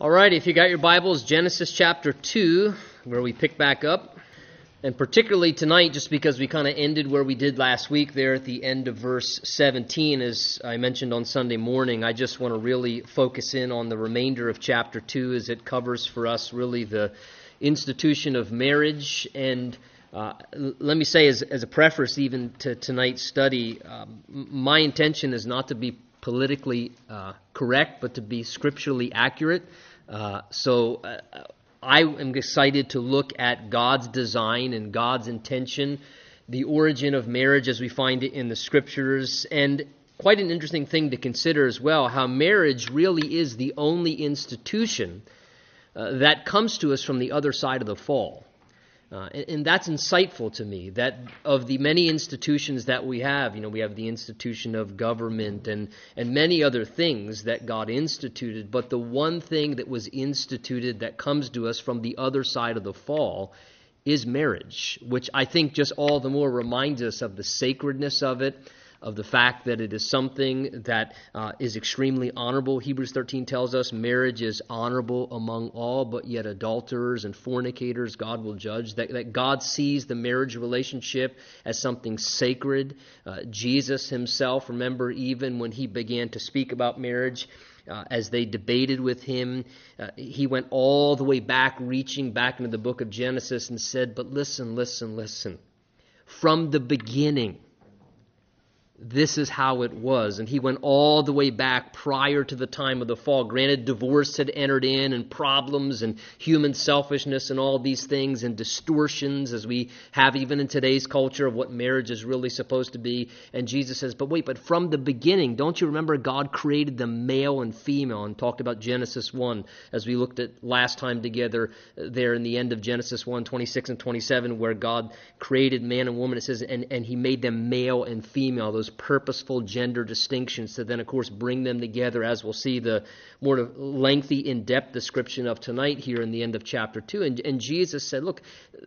All right, if you got your Bibles, Genesis chapter 2, where we pick back up. And particularly tonight, just because we kind of ended where we did last week there at the end of verse 17, as I mentioned on Sunday morning, I just want to really focus in on the remainder of chapter 2 as it covers for us really the institution of marriage. And uh, let me say, as, as a preface even to tonight's study, um, my intention is not to be politically uh, correct, but to be scripturally accurate. Uh, so uh, I am excited to look at God's design and God's intention, the origin of marriage as we find it in the scriptures, and quite an interesting thing to consider as well how marriage really is the only institution uh, that comes to us from the other side of the fall. Uh, and, and, that's insightful to me. That of the many institutions that we have, you know, we have the institution of government and, and many other things that God instituted, but the one thing that was instituted that comes to us from the other side of the fall is marriage, which I think just all the more reminds us of the sacredness of it of the fact that it is something that uh, is extremely honorable. Hebrews 13 tells us marriage is honorable among all, but yet adulterers and fornicators God will judge. That, that God sees the marriage relationship as something sacred. Uh, Jesus himself, remember, even when he began to speak about marriage, uh, as they debated with him. Uh, he went all the way back, reaching back into the book of Genesis, and said, But listen, listen, listen. From the beginning, this is how it was. And he went all the way back prior to the time of the fall. Granted, divorce had entered in, and problems, and human selfishness, and all these things, and distortions, as we have even in today's culture of what marriage is really supposed to be. And Jesus says, But wait, but from the beginning, don't you remember God created the male and female, and talked about Genesis 1, as we looked at last time together uh, there in the end of Genesis 1, 26 and 27, where God created man and woman. It says, And, and he made them male and female. Those purposeful gender distinctions to then, of course, bring them together, as we'll see the more lengthy, in depth description of tonight here in the end of chapter 2. And, and Jesus said, Look,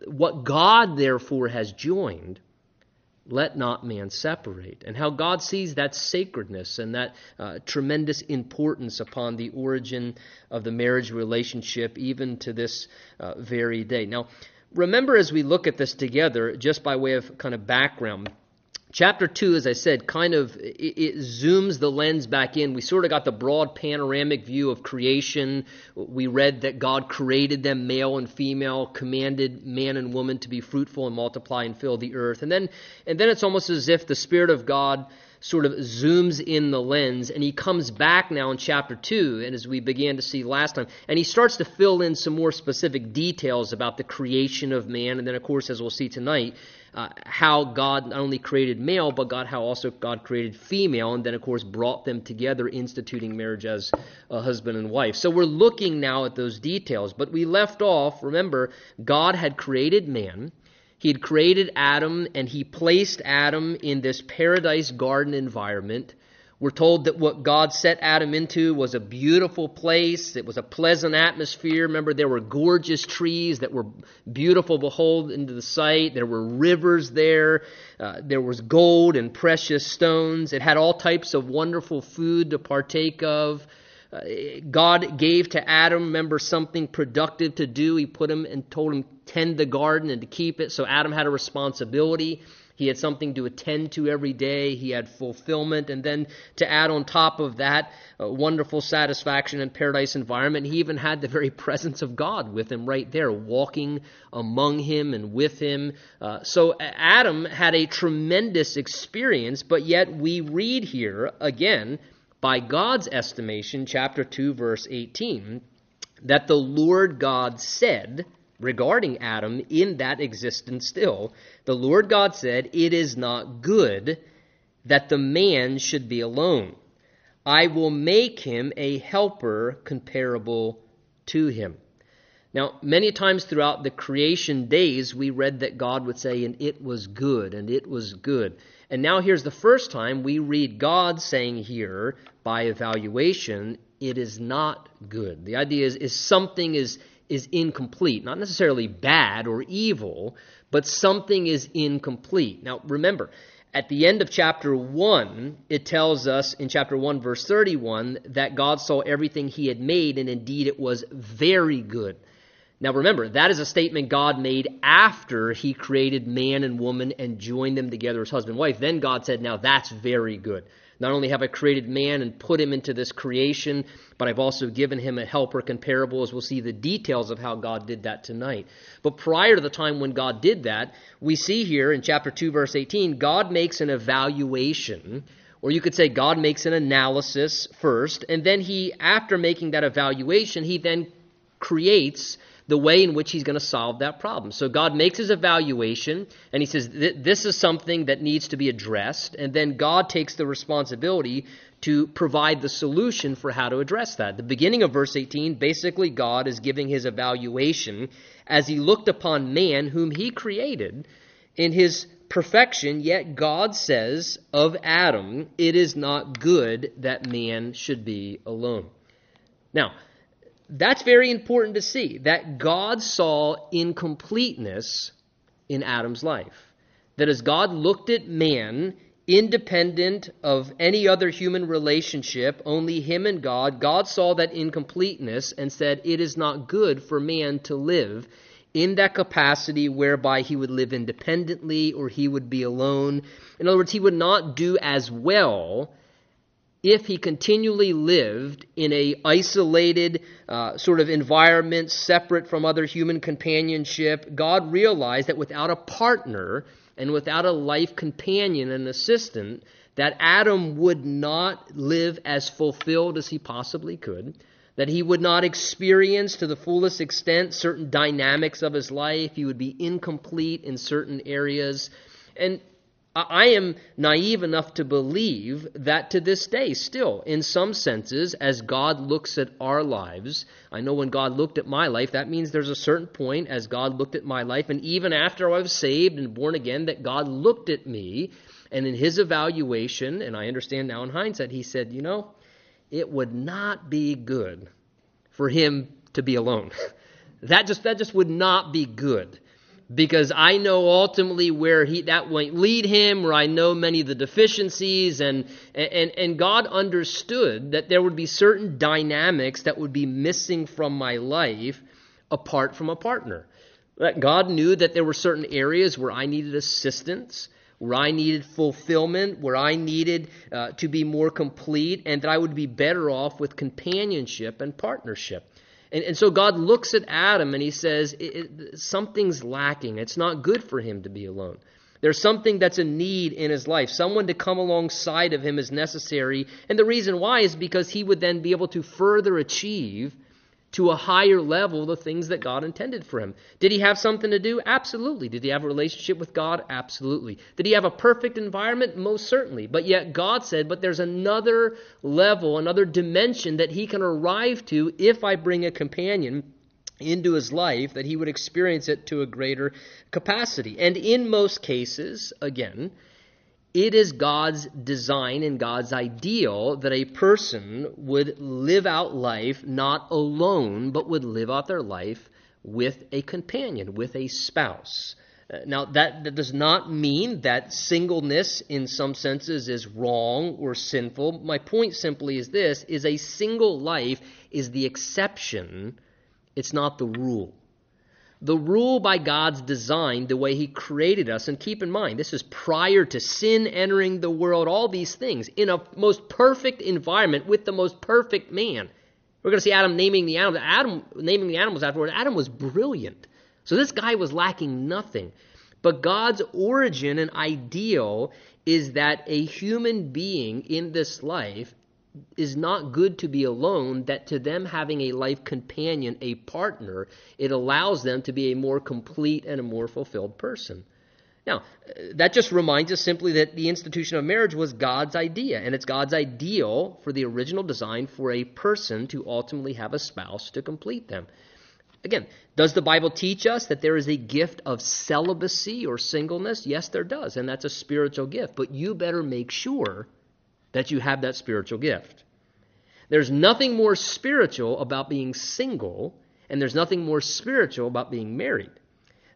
what God therefore has joined, let not man separate. And how God sees that sacredness and that uh, tremendous importance upon the origin of the marriage relationship, even to this uh, very day. Now, remember as we look at this together, just by way of kind of background, Chapter 2, as I said, kind of it, it, zooms the lens back in. We sort of got the broad panoramic view of creation. We read that God created them male and female, commanded man and woman to be fruitful and multiply and fill the earth. And then and then it's almost as if the spirit of God sort of zooms in the lens and he comes back now in chapter 2 and as we began to see last time and he starts to fill in some more specific details about the creation of man and then of course as we'll see tonight uh, how God not only created male, but God how also God created female, and then of course brought them together, instituting marriage as a husband and wife. So we're looking now at those details. But we left off. Remember, God had created man. He had created Adam, and he placed Adam in this paradise garden environment we're told that what God set Adam into was a beautiful place. It was a pleasant atmosphere. Remember, there were gorgeous trees that were beautiful behold into the sight. There were rivers there. Uh, there was gold and precious stones. It had all types of wonderful food to partake of. Uh, God gave to Adam, remember, something productive to do. He put him and told him tend the garden and to keep it. So Adam had a responsibility. He had something to attend to every day. He had fulfillment. And then to add on top of that, wonderful satisfaction and paradise environment, he even had the very presence of God with him right there, walking among him and with him. Uh, so Adam had a tremendous experience, but yet we read here, again, by God's estimation, chapter 2, verse 18, that the Lord God said, regarding Adam in that existence still. The Lord God said, It is not good that the man should be alone. I will make him a helper comparable to him. Now, many times throughout the creation days, we read that God would say, and it was good, and it was good. And now here's the first time we read God saying here, by evaluation, it is not good. The idea is, is something is is incomplete. Not necessarily bad or evil, but something is incomplete. Now, remember, At the end of chapter 1, it tells us in chapter 1, verse 31, that God saw everything he had made, and indeed it was very good. Now remember, that is a statement God made after he created man and woman and joined them together as husband and wife. Then God said, Now that's very good. Not only have I created man and put him into this creation, but I've also given him a helper comparable, as we'll see the details of how God did that tonight. But prior to the time when God did that, we see here in chapter 2, verse 18, God makes an evaluation, or you could say God makes an analysis first, and then he, after making that evaluation, he then creates the way in which he's going to solve that problem. So God makes his evaluation and he says, This is something that needs to be addressed. And then God takes the responsibility to provide the solution for how to address that. The beginning of verse 18, basically, God is giving his evaluation as he looked upon man, whom he created in his perfection, yet God says of Adam, It is not good that man should be alone. Now, that's very important to see that God saw incompleteness in Adam's life. That as God looked at man, independent of any other human relationship, only him and God, God saw that incompleteness and said, It is not good for man to live in that capacity whereby he would live independently or he would be alone. In other words, he would not do as well if he continually lived in a isolated uh, sort of environment separate from other human companionship god realized that without a partner and without a life companion and assistant that adam would not live as fulfilled as he possibly could that he would not experience to the fullest extent certain dynamics of his life he would be incomplete in certain areas. And I am naive enough to believe that to this day, still, in some senses, as God looks at our lives, I know when God looked at my life, that means there's a certain point as God looked at my life, and even after I was saved and born again, that God looked at me, and in his evaluation, and I understand now in hindsight, he said, you know, it would not be good for him to be alone. that just that just would not be good because I know ultimately where he that might lead him, where I know many of the deficiencies, and and and God understood that there would be certain dynamics that would be missing from my life apart from a partner. That God knew that there were certain areas where I needed assistance, where I needed fulfillment, where I needed uh, to be more complete, and that I would be better off with companionship and partnership. And, and so God looks at Adam and he says, Something's lacking. It's not good for him to be alone. There's something that's a need in his life. Someone to come alongside of him is necessary. And the reason why is because he would then be able to further achieve to a higher level the things that God intended for him. Did he have something to do? Absolutely. Did he have a relationship with God? Absolutely. Did he have a perfect environment? Most certainly. But yet God said, but there's another level, another dimension that he can arrive to if I bring a companion into his life, that he would experience it to a greater capacity. And in most cases, again, it is God's design and God's ideal that a person would live out life not alone, but would live out their life with a companion, with a spouse. Uh, now, that, that does not mean that singleness in some senses is wrong or sinful. My point simply is this is a single life is the exception, it's not the rule the rule by God's design, the way He created us. And keep in mind, this is prior to sin entering the world, all these things, in a most perfect environment with the most perfect man. We're going to see Adam naming the animals. Adam naming the animals afterward. Adam was brilliant. So this guy was lacking nothing. But God's origin and ideal is that a human being in this life is not good to be alone, that to them having a life companion, a partner, it allows them to be a more complete and a more fulfilled person. Now, that just reminds us simply that the institution of marriage was God's idea, and it's God's ideal for the original design for a person to ultimately have a spouse to complete them. Again, does the Bible teach us that there is a gift of celibacy or singleness? Yes, there does, and that's a spiritual gift. But you better make sure that you have that spiritual gift. There's nothing more spiritual about being single, and there's nothing more spiritual about being married.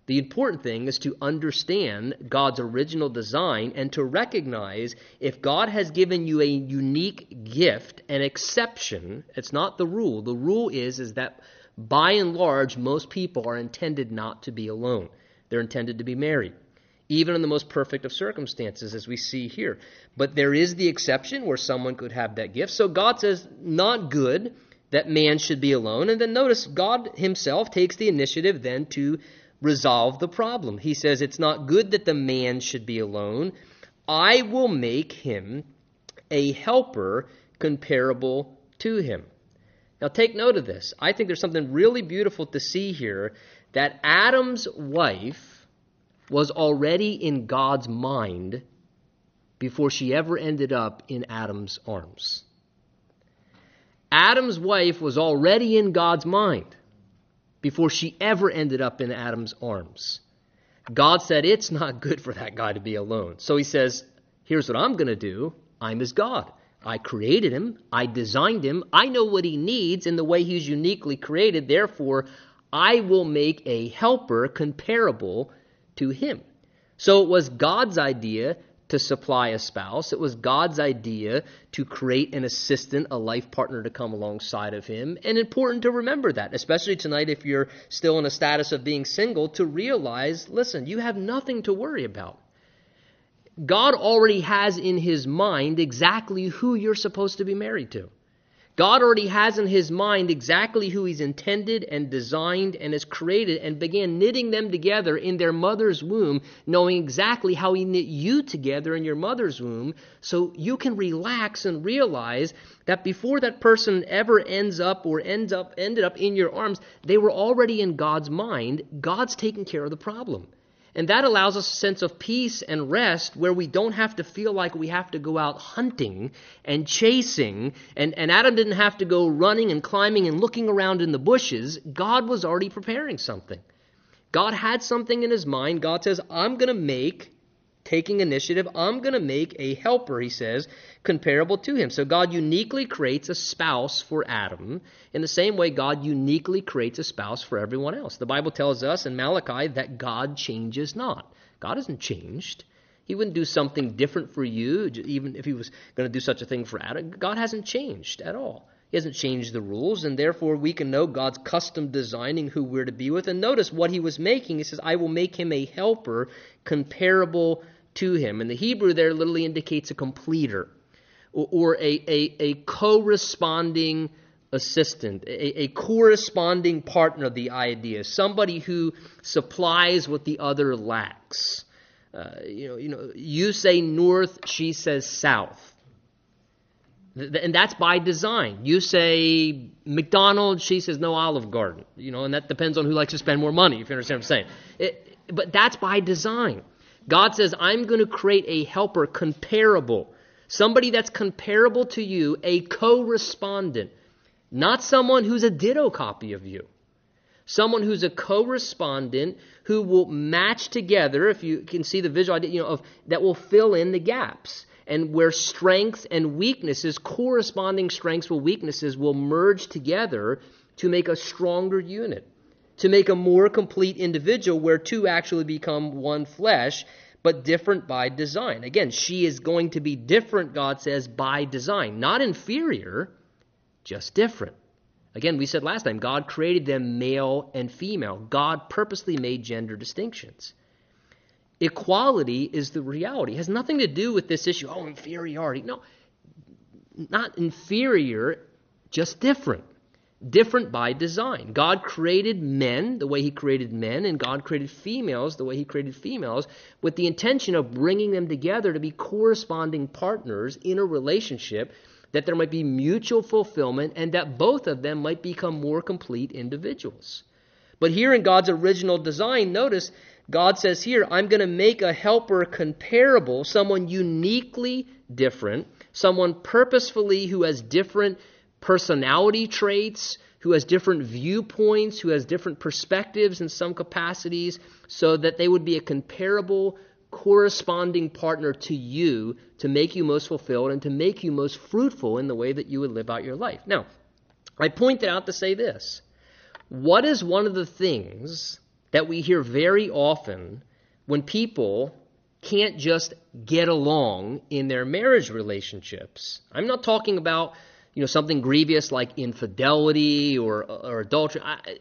The important thing is to understand God's original design and to recognize if God has given you a unique gift, an exception, it's not the rule. The rule is, is that by and large, most people are intended not to be alone. They're intended to be married, even in the most perfect of circumstances, as we see here. But there is the exception where someone could have that gift. So God says, not good that man should be alone. And then notice, God himself takes the initiative then to resolve the problem. He says, It's not good that the man should be alone. I will make him a helper comparable to him. Now, take note of this. I think there's something really beautiful to see here that Adam's wife was already in God's mind before she ever ended up in Adam's arms. Adam's wife was already in God's mind before she ever ended up in Adam's arms. God said it's not good for that guy to be alone. So he says, Here's what I'm going to do I'm his God. I created him, I designed him, I know what he needs in the way he's uniquely created. Therefore, I will make a helper comparable to him. So it was God's idea to supply a spouse. It was God's idea to create an assistant, a life partner to come alongside of him. And important to remember that, especially tonight if you're still in a status of being single, to realize listen, you have nothing to worry about. God already has in his mind exactly who you're supposed to be married to. God already has in his mind exactly who he's intended and designed and has created and began knitting them together in their mother's womb, knowing exactly how he knit you together in your mother's womb, so you can relax and realize that before that person ever ends up or ends up ended up in your arms, they were already in God's mind. God's taking care of the problem. And that allows us a sense of peace and rest where we don't have to feel like we have to go out hunting and chasing. And, and Adam didn't have to go running and climbing and looking around in the bushes. God was already preparing something. God had something in his mind. God says, I'm going to make taking initiative. I'm going to make a helper, he says, comparable to him. So God uniquely creates a spouse for Adam in the same way God uniquely creates a spouse for everyone else. The Bible tells us in Malachi that God changes not. God hasn't changed. He wouldn't do something different for you, even if he was going to do such a thing for Adam. God hasn't changed at all. He hasn't changed the rules, and therefore we can know God's custom designing who we're to be with. And notice what he was making. He says, I will make him a helper comparable to him. And the Hebrew there literally indicates a completer or, or a, a, a corresponding assistant, a, a, corresponding partner of the idea, somebody who supplies what the other lacks. Uh, you know, you know, you say north, she says south. And that's by design. You say McDonald's, she says no Olive Garden. You know, and that depends on who likes to spend more money, if you understand what I'm saying. It, but that's by design. God says, I'm going to create a helper comparable. Somebody that's comparable to you, a correspondent. Not someone who's a ditto copy of you. Someone who's a correspondent who will match together, if you can see the visual idea, you know, of, that will fill in the gaps. And where strengths and weaknesses, corresponding strengths or weaknesses, will merge together to make a stronger unit to make a more complete individual where two actually become one flesh, but different by design. Again, she is going to be different, God says, by design. Not inferior, just different. Again, we said last time, God created them male and female. God purposely made gender distinctions. Equality is the reality. It has nothing to do with this issue, oh, inferiority. No, not inferior, just different different by design. God created men the way He created men, and God created females the way He created females, with the intention of bringing them together to be corresponding partners in a relationship, that there might be mutual fulfillment, and that both of them might become more complete individuals. But here in God's original design, notice God says here, I'm going to make a helper comparable, someone uniquely different, someone purposefully who has different personality traits, who has different viewpoints, who has different perspectives in some capacities, so that they would be a comparable, corresponding partner to you to make you most fulfilled and to make you most fruitful in the way that you would live out your life. Now, I point that out to say this. What is one of the things that we hear very often when people can't just get along in their marriage relationships. I'm not talking about you know something grievous like infidelity or or adultery. I,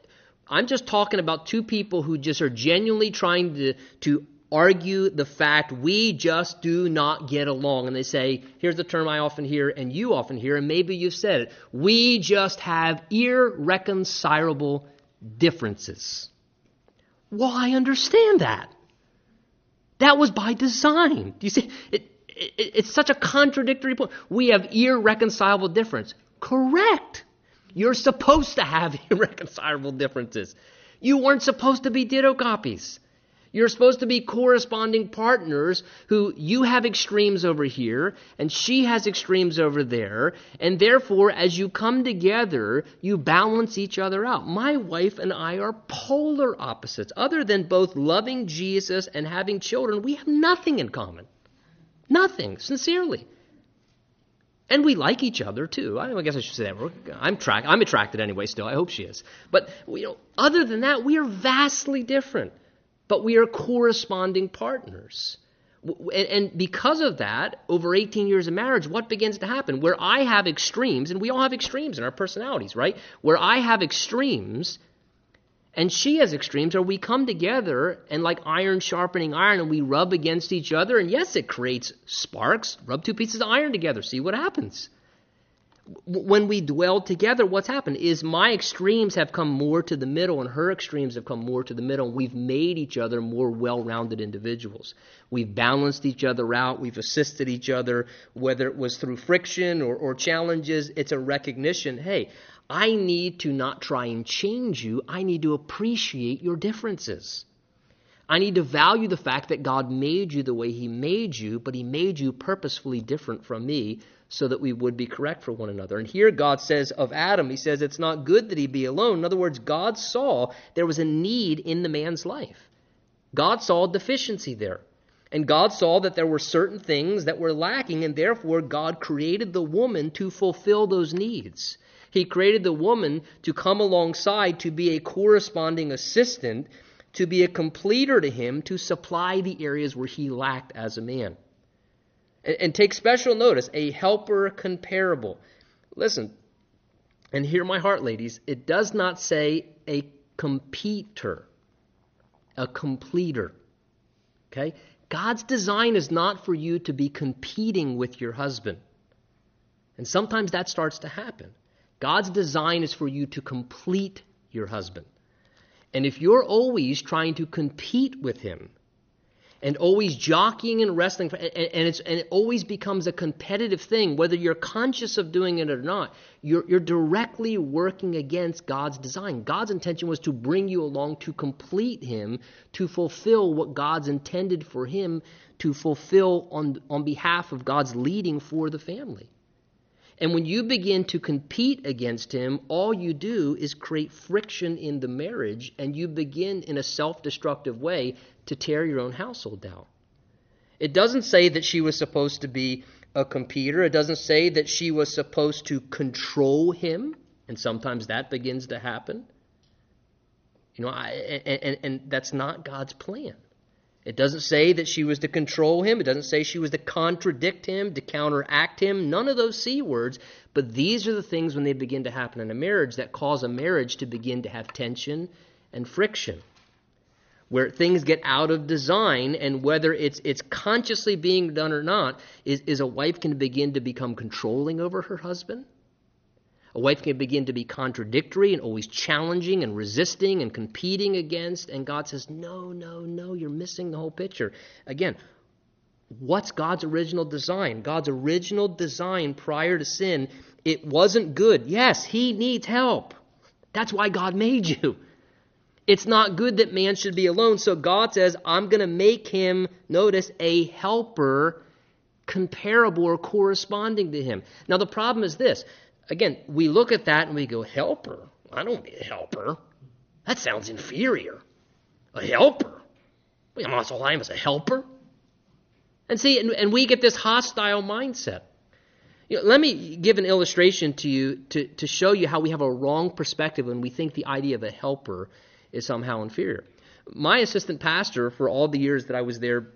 I'm just talking about two people who just are genuinely trying to to argue the fact we just do not get along. And they say, here's the term I often hear, and you often hear, and maybe you've said it we just have irreconcilable differences. Well, I understand that. That was by design. Do you see? It, it's such a contradictory point. We have irreconcilable difference. Correct. You're supposed to have irreconcilable differences. You weren't supposed to be ditto copies. You're supposed to be corresponding partners who you have extremes over here and she has extremes over there. And therefore, as you come together, you balance each other out. My wife and I are polar opposites. Other than both loving Jesus and having children, we have nothing in common. Nothing, sincerely. And we like each other too. I guess I should say that. I'm, tra- I'm attracted anyway. Still, I hope she is. But you know, other than that, we are vastly different but we are corresponding partners. And because of that, over 18 years of marriage, what begins to happen? Where I have extremes, and we all have extremes in our personalities, right? Where I have extremes and she has extremes, or we come together and like iron sharpening iron and we rub against each other, and yes, it creates sparks. Rub two pieces of iron together, see what happens when we dwell together, what's happened is my extremes have come more to the middle and her extremes have come more to the middle. And we've made each other more well rounded individuals. We've balanced each other out. We've assisted each other, whether it was through friction or, or challenges. It's a recognition hey, I need to not try and change you, I need to appreciate your differences. I need to value the fact that God made you the way He made you, but He made you purposefully different from me so that we would be correct for one another. And here God says of Adam, He says it's not good that he be alone. In other words, God saw there was a need in the man's life. God saw a deficiency there. And God saw that there were certain things that were lacking, and therefore God created the woman to fulfill those needs. He created the woman to come alongside to be a corresponding assistant, to be a completer to him, to supply the areas where he lacked as a man. And, and take special notice a helper comparable. Listen, and hear my heart, ladies, it does not say a completer, a completer. Okay? God's design is not for you to be competing with your husband. And sometimes that starts to happen. God's design is for you to complete your husband. And if you're always trying to compete with him, and always jockeying and wrestling, for, and, and, and it always becomes a competitive thing, whether you're conscious of doing it or not. You're, you're directly working against God's design. God's intention was to bring you along to complete Him, to fulfill what God's intended for Him to fulfill on, on behalf of God's leading for the family. And when you begin to compete against him, all you do is create friction in the marriage, and you begin in a self destructive way to tear your own household down. It doesn't say that she was supposed to be a competer, it doesn't say that she was supposed to control him, and sometimes that begins to happen. You know, I, and, and, and that's not God's plan. It doesn't say that she was to control him. It doesn't say she was to contradict him, to counteract him. None of those C words. But these are the things when they begin to happen in a marriage that cause a marriage to begin to have tension and friction. Where things get out of design, and whether it's, it's consciously being done or not, is, is a wife can begin to become controlling over her husband a wife can begin to be contradictory and always challenging and resisting and competing against. And God says, No, no, no, you're missing the whole picture. Again, what's God's original design? God's original design prior to sin, it wasn't good. Yes, He needs help. That's why God made you. It's not good that man should be alone. So God says, I'm going to make him, notice, a helper comparable or corresponding to him. Now, the problem is this Again, we look at that and we go, helper? I don't need a helper. That sounds inferior. A helper? I'm also lying as a helper? And see, and, and, we get this hostile mindset. You know, let me give an illustration to you to, to show you how we have a wrong perspective when we think the idea of a helper is somehow inferior. My assistant pastor for all the years that I was there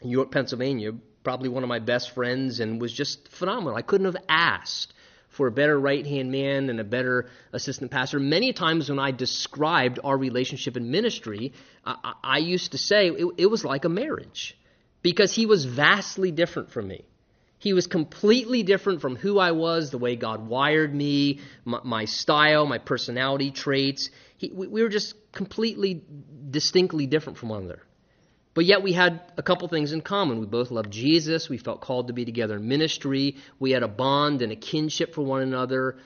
in York, Pennsylvania, probably one of my best friends and was just phenomenal. I couldn't have asked for a better right hand man and a better assistant pastor. Many times when I described our relationship in ministry, I, I used to say it, it was like a marriage because he was vastly different from me. He was completely different from who I was, the way God wired me, my, my style, my personality traits. He, we, we were just completely, distinctly different from one another. But yet we had a couple things in common. We both loved Jesus. We felt called to be together in ministry. We had a bond and a kinship for one another.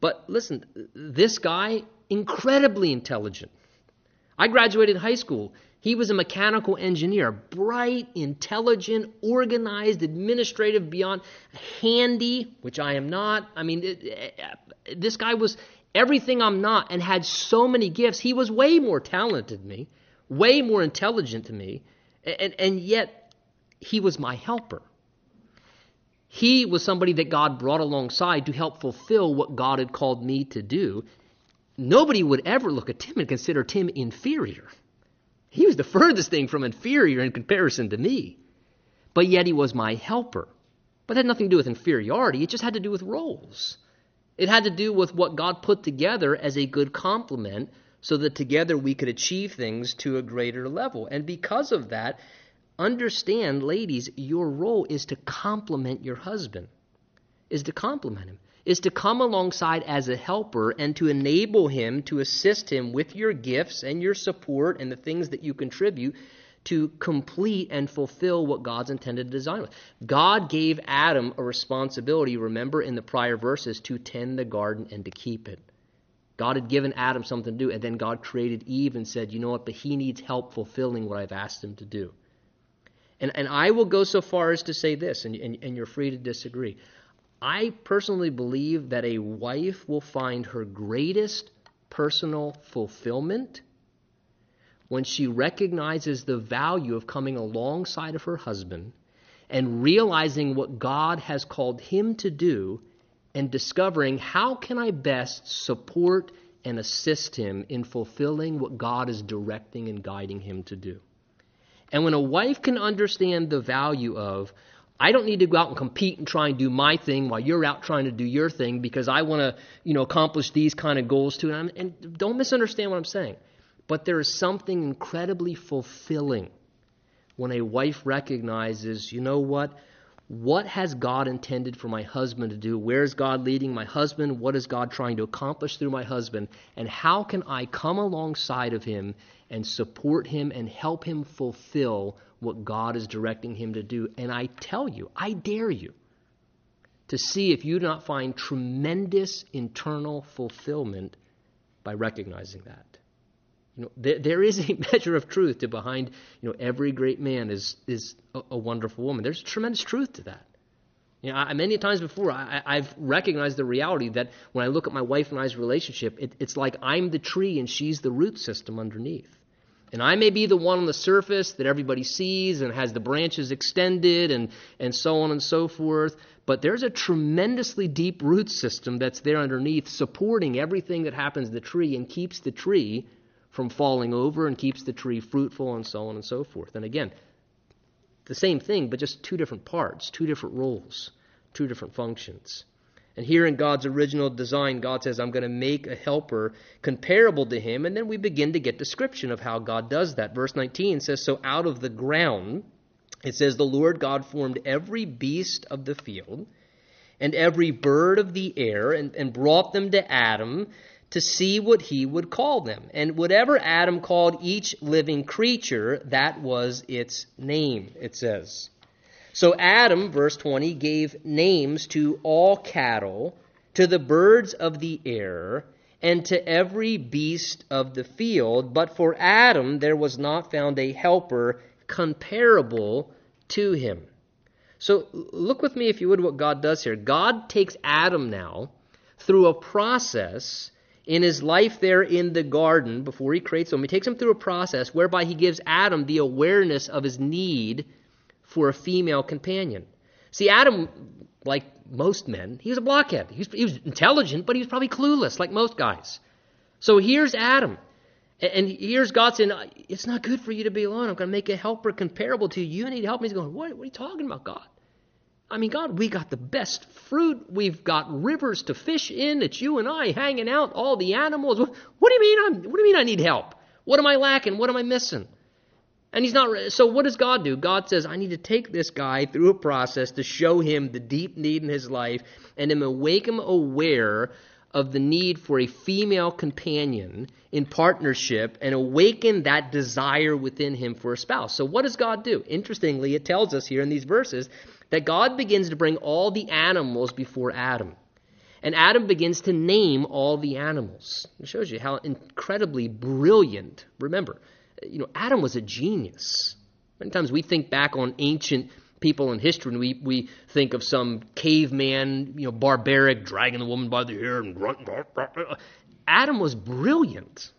But listen, this guy, incredibly intelligent. I graduated high school. He was a mechanical engineer, bright, intelligent, organized, administrative, beyond handy, which I am not. I mean, it, it, this guy was everything I'm not and had so many gifts. He was way more talented than me, way more intelligent than me. And, and yet, he was my helper. He was somebody that God brought alongside to help fulfill what God had called me to do. Nobody would ever look at Tim and consider Tim inferior. He was the furthest thing from inferior in comparison to me. But yet he was my helper. But it had nothing to do with inferiority, it just had to do with roles. It had to do with what God put together as a good complement so that together we could achieve things to a greater level. And because of that, understand, ladies, your role is to complement your husband, is to complement him, is to come alongside as a helper and to enable him, to assist him with your gifts and your support and the things that you contribute to complete and fulfill what God's intended to design with. God gave Adam a responsibility, remember in the prior verses, to tend the garden and to keep it. God had given Adam something to do, and then God created Eve and said, you know what, but he needs help fulfilling what I've asked him to do. And, and I will go so far as to say this, and, and, and you're free to disagree. I personally believe that a wife will find her greatest personal fulfillment when she recognizes the value of coming alongside of her husband and realizing what God has called him to do and discovering how can I best support and assist him in fulfilling what God is directing and guiding him to do. And when a wife can understand the value of, I don't need to go out and compete and try and do my thing while you're out trying to do your thing because I want to, you know, accomplish these kind of goals too. And, and don't misunderstand what I'm saying. But there is something incredibly fulfilling when a wife recognizes, you know what? What has God intended for my husband to do? Where is God leading my husband? What is God trying to accomplish through my husband? And how can I come alongside of him and support him and help him fulfill what God is directing him to do? And I tell you, I dare you to see if you do not find tremendous internal fulfillment by recognizing that. You know, there, there is a measure of truth to behind, you know, every great man is, is a, a wonderful woman. There's tremendous truth to that. You know, I, many times before, I, have recognized the reality that when I look at my wife and I's relationship, it, it's like I'm the tree and she's the root system underneath. And I may be the one on the surface that everybody sees and has the branches extended and, and so on and so forth. But there's a tremendously deep root system that's there underneath, supporting everything that happens to the tree and keeps the tree from falling over and keeps the tree fruitful and so on and so forth. And again, the same thing, but just two different parts, two different roles, two different functions. And here in God's original design, God says, I'm going to make a helper comparable to him. And then we begin to get description of how God does that. Verse 19 says, So out of the ground, it says, The Lord God formed every beast of the field and every bird of the air and, and brought them to Adam to see what he would call them. And whatever Adam called each living creature, that was its name, it says. So Adam, verse 20, gave names to all cattle, to the birds of the air, and to every beast of the field. But for Adam there was not found a helper comparable to him. So look with me, if you would, what God does here. God takes Adam now through a process in his life there in the garden before he creates him, he takes him through a process whereby he gives Adam the awareness of his need for a female companion. See, Adam, like most men, he was a blockhead. He was, he was intelligent, but he was probably clueless, like most guys. So here's Adam. And here's God saying, It's not good for you to be alone. I'm going to make a helper comparable to you. You need help. And he's going, what, what are you talking about, God? I mean, God, we got the best fruit. We've got rivers to fish in. It's you and I hanging out, all the animals. What, do you mean I'm, what do you mean I need help? What am I lacking? What am I missing? And he's not, so what does God do? God says, I need to take this guy through a process to show him the deep need in his life and to make him aware of the need for a female companion in partnership and awaken that desire within him for a spouse. So, what does God do? Interestingly, it tells us here in these verses that God begins to bring all the animals before Adam. And Adam begins to name all the animals. It shows you how incredibly brilliant. Remember, you know, Adam was a genius. Many times we think back on ancient people in history, and we, we think of some caveman, you know, barbaric, dragging the woman by the hair and grunt. Adam was brilliant.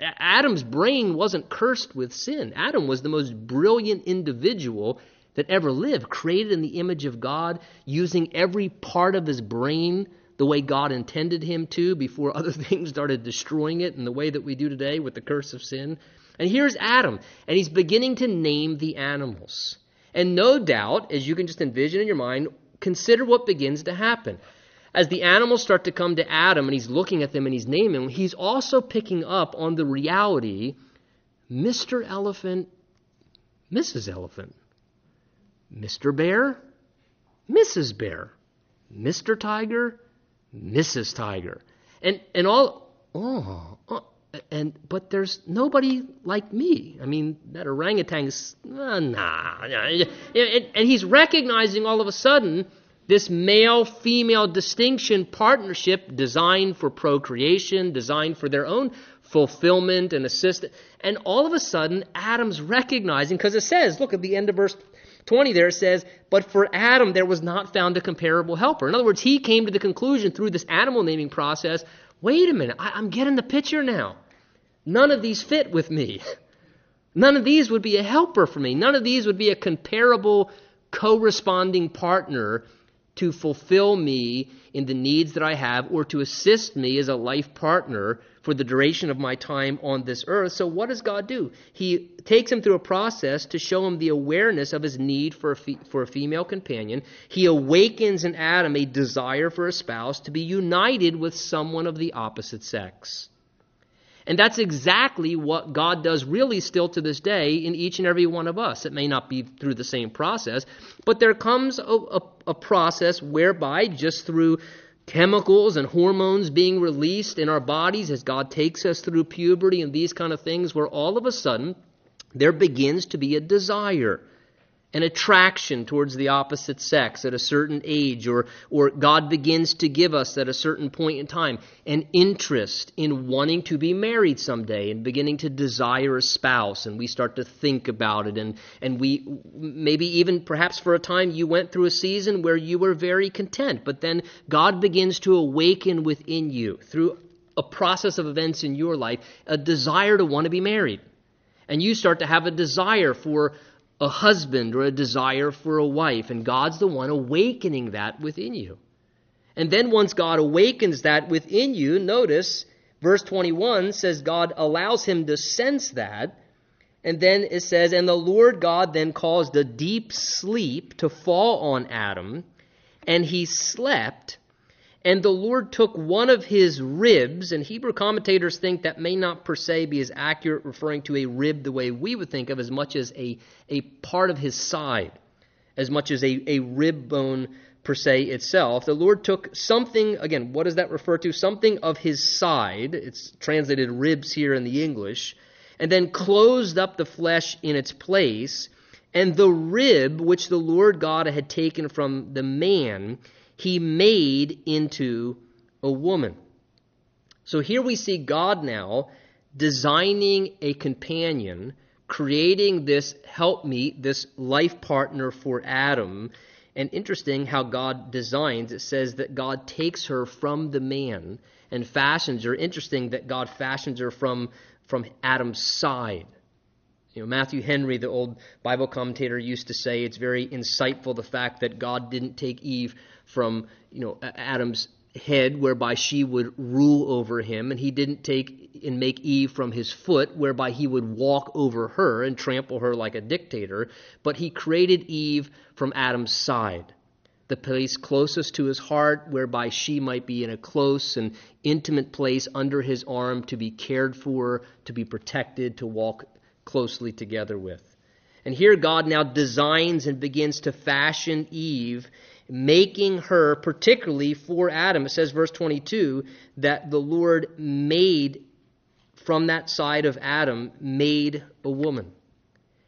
Adam's brain wasn't cursed with sin. Adam was the most brilliant individual that ever lived, created in the image of God, using every part of his brain the way God intended him to before other things started destroying it in the way that we do today with the curse of sin. And here's Adam, and he's beginning to name the animals. And no doubt, as you can just envision in your mind, consider what begins to happen. As the animals start to come to Adam and he's looking at them and he's naming them, he's also picking up on the reality Mr. Elephant, Mrs. Elephant, Mr. Bear, Mrs. Bear, Mr. Tiger, Mrs. Tiger. And, and all, oh, oh and but there's nobody like me. I mean, that orangutan's uh, nah, and, and he's recognizing all of a sudden this male-female distinction partnership designed for procreation, designed for their own fulfillment and assistance. And all of a sudden, Adam's recognizing because it says, look at the end of verse 20 there says, But for Adam there was not found a comparable helper. In other words, he came to the conclusion through this animal naming process wait a minute, I, I'm getting the picture now. None of these fit with me. None of these would be a helper for me. None of these would be a comparable, corresponding partner to fulfill me in the needs that I have or to assist me as a life partner for the duration of my time on this earth. So, what does God do? He takes him through a process to show him the awareness of his need for a, fe- for a female companion. He awakens in Adam a desire for a spouse to be united with someone of the opposite sex. And that's exactly what God does really still to this day in each and every one of us. It may not be through the same process, but there comes a, a, a process whereby just through chemicals and hormones being released in our bodies as God takes us through puberty and these kind of things, where all of a sudden there begins to be a desire an attraction towards the opposite sex at a certain age, or, or God begins to give us at a certain point in time an interest in wanting to be married someday and beginning to desire a spouse, and we start to think about it, and, and we maybe even perhaps for a time you went through a season where you were very content, but then God begins to awaken within you through a process of events in your life a desire to want to be married. And you start to have a desire for a husband or a desire for a wife, and God's the one awakening that within you. And then once God awakens that within you, notice verse 21 says God allows him to sense that. And then it says, And the Lord God then caused a deep sleep to fall on Adam, and he slept. And the Lord took one of his ribs, and Hebrew commentators think that may not per se be as accurate, referring to a rib the way we would think of, as much as a, a part of his side, as much as a, a rib bone per se itself. The Lord took something, again, what does that refer to? Something of his side, it's translated ribs here in the English, and then closed up the flesh in its place. And the rib which the Lord God had taken from the man, he made into a woman. So here we see God now designing a companion, creating this helpmeet, this life partner for Adam. And interesting how God designs. It says that God takes her from the man and fashions her. Interesting that God fashions her from, from Adam's side. You know, Matthew Henry, the old Bible commentator, used to say it's very insightful the fact that God didn't take Eve from you know Adam's head whereby she would rule over him, and he didn't take and make Eve from his foot whereby he would walk over her and trample her like a dictator, but he created Eve from Adam's side, the place closest to his heart whereby she might be in a close and intimate place under his arm to be cared for, to be protected, to walk closely together with. And here God now designs and begins to fashion Eve making her particularly for Adam. It says, verse 22, that the Lord made from that side of Adam, made a woman.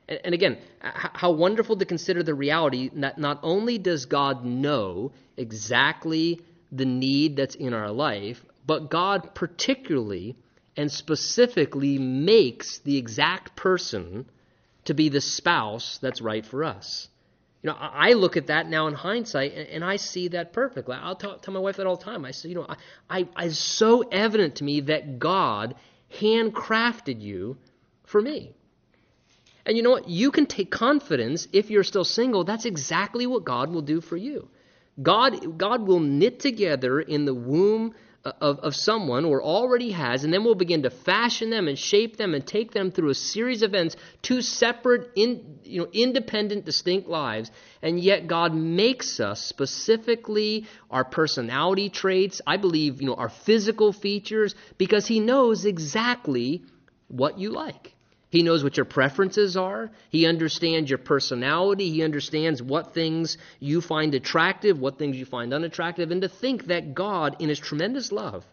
And, and again, how wonderful to consider the reality that not only does God know exactly the need that's in our life, but God particularly and specifically makes the exact person to be the spouse that's right for us. You know, I look at that now in hindsight, and I see that perfectly. I'll tell, tell my wife that all the time. I say, you know, I, I, it's so evident to me that God handcrafted you for me. And you know what? You can take confidence if you're still single. That's exactly what God will do for you. God, God will knit together in the womb of, of someone or already has, and then we'll begin to fashion them and shape them and take them through a series of events, two separate, in, you know, independent, distinct lives. And yet God makes us specifically our personality traits, I believe, you know, our physical features, because He knows exactly what you like. He knows what your preferences are. He understands your personality. He understands what things you find attractive, what things you find unattractive. And to think that God, in His tremendous love,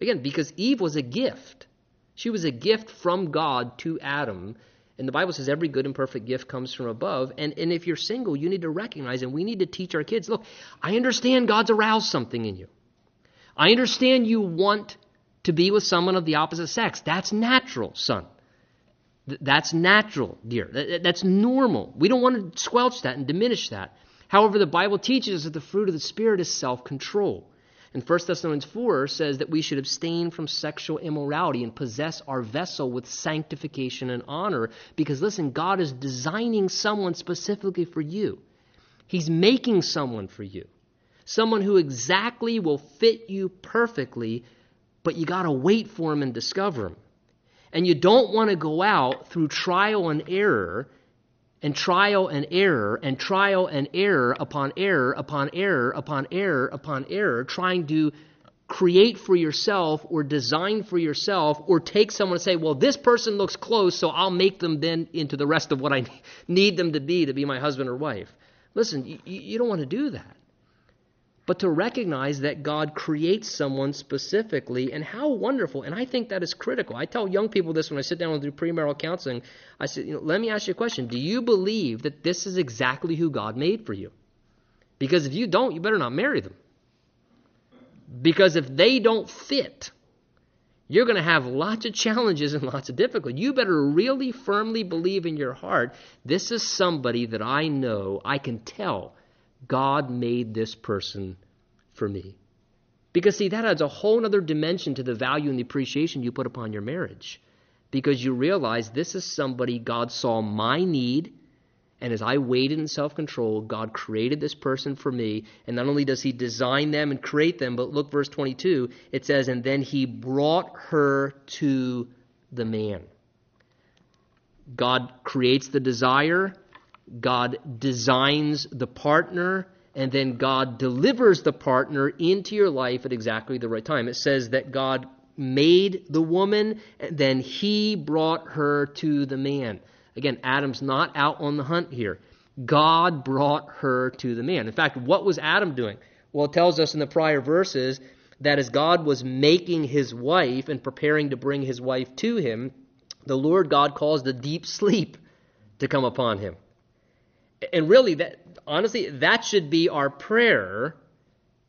again, because Eve was a gift, she was a gift from God to Adam. And the Bible says every good and perfect gift comes from above. And, and if you're single, you need to recognize, and we need to teach our kids look, I understand God's aroused something in you. I understand you want to be with someone of the opposite sex. That's natural, son. That's natural, dear. That's normal. We don't want to squelch that and diminish that. However, the Bible teaches that the fruit of the Spirit is self control. And 1 Thessalonians 4 says that we should abstain from sexual immorality and possess our vessel with sanctification and honor. Because listen, God is designing someone specifically for you, He's making someone for you. Someone who exactly will fit you perfectly, but you got to wait for him and discover him. And you don't want to go out through trial and error and trial and error and trial and error upon error upon error upon error upon error, trying to create for yourself or design for yourself or take someone and say, well, this person looks close, so I'll make them then into the rest of what I need them to be to be my husband or wife. Listen, you, you don't want to do that but to recognize that God creates someone specifically and how wonderful. And I think that is critical. I tell young people this when I sit down and do premarital counseling. I say, you know, let me ask you a question. Do you believe that this is exactly who God made for you? Because if you don't, you better not marry them. Because if they don't fit, you're going to have lots of challenges and lots of difficulty. You better really firmly believe in your heart this is somebody that I know, I can tell God made this person for me. Because, see, that adds a whole other dimension to the value and the appreciation you put upon your marriage. Because you realize this is somebody God saw my need, and as I waited in self control, God created this person for me. And not only does He design them and create them, but look, verse 22, it says, And then He brought her to the man. God creates the desire, God designs the partner, and then God delivers the partner into your life at exactly the right time. It says that God made the woman, and then he brought her to the man. Again, Adam's not out on the hunt here. God brought her to the man. In fact, what was Adam doing? Well, it tells us in the prior verses that as God was making his wife and preparing to bring his wife to him, the Lord God caused a deep sleep to come upon him. And really, that honestly, that should be our prayer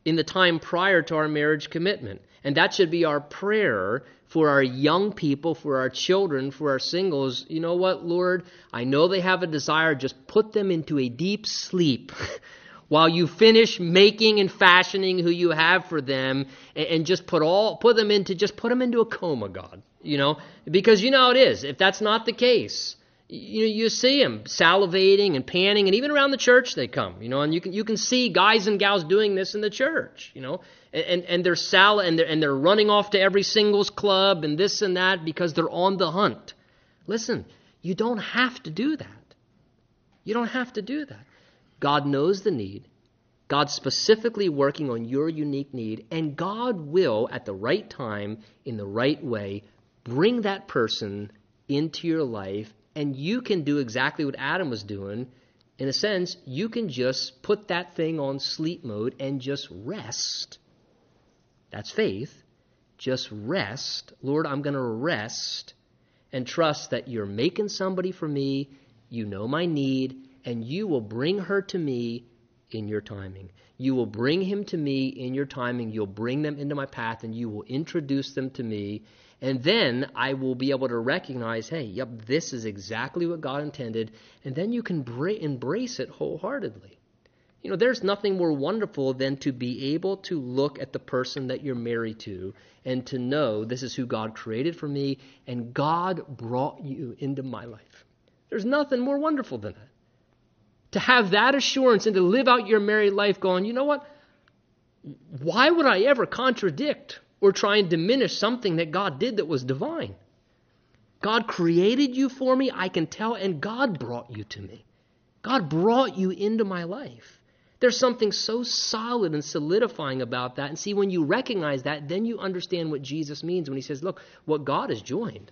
in the time prior to our marriage commitment. And that should be our prayer for our young people, for our children, for our singles. You know what, Lord? I know they have a desire. Just put them into a deep sleep while you finish making and fashioning who you have for them and, just put all put them into just put them into a coma, God. You know, because you know it is. If that's not the case, You, you see them salivating and panning, and even around the church they come, you know, and you can, you can see guys and gals doing this in the church, you know, and, and they're sal and they're, and they're running off to every singles club and this and that because they're on the hunt. Listen, you don't have to do that. You don't have to do that. God knows the need. God's specifically working on your unique need, and God will, at the right time, in the right way, bring that person into your life, and you can do exactly what Adam was doing. In a sense, you can just put that thing on sleep mode and just rest. That's faith. Just rest. Lord, I'm going to rest and trust that you're making somebody for me, you know my need, and you will bring her to me in your timing. You will bring him to me in your timing. You'll bring them into my path and you will introduce them to me. And then I will be able to recognize, hey, yep, this is exactly what God intended. And then you can bra- embrace it wholeheartedly. You know, there's nothing more wonderful than to be able to look at the person that you're married to and to know this is who God created for me and God brought you into my life. There's nothing more wonderful than that. To have that assurance and to live out your married life going, you know what? Why would I ever contradict or try and diminish something that God did that was divine? God created you for me, I can tell, and God brought you to me. God brought you into my life. There's something so solid and solidifying about that. And see, when you recognize that, then you understand what Jesus means when he says, Look, what God has joined,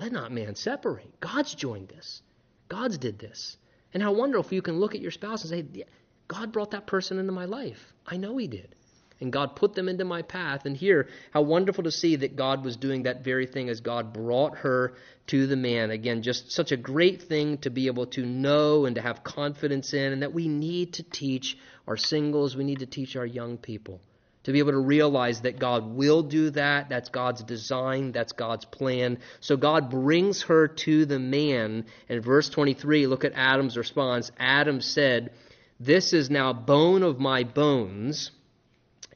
let not man separate. God's joined this, God's did this. And how wonderful you can look at your spouse and say, God brought that person into my life. I know he did and God put them into my path. And here, how wonderful to see that God was doing that very thing as God brought her to the man. Again, just such a great thing to be able to know and to have confidence in, and that we need to teach our singles, we need to teach our young people. To be able to realize that God will do that. That's God's design. That's God's plan. So God brings her to the man. And verse 23, look at Adam's response. Adam said, This is now bone of my bones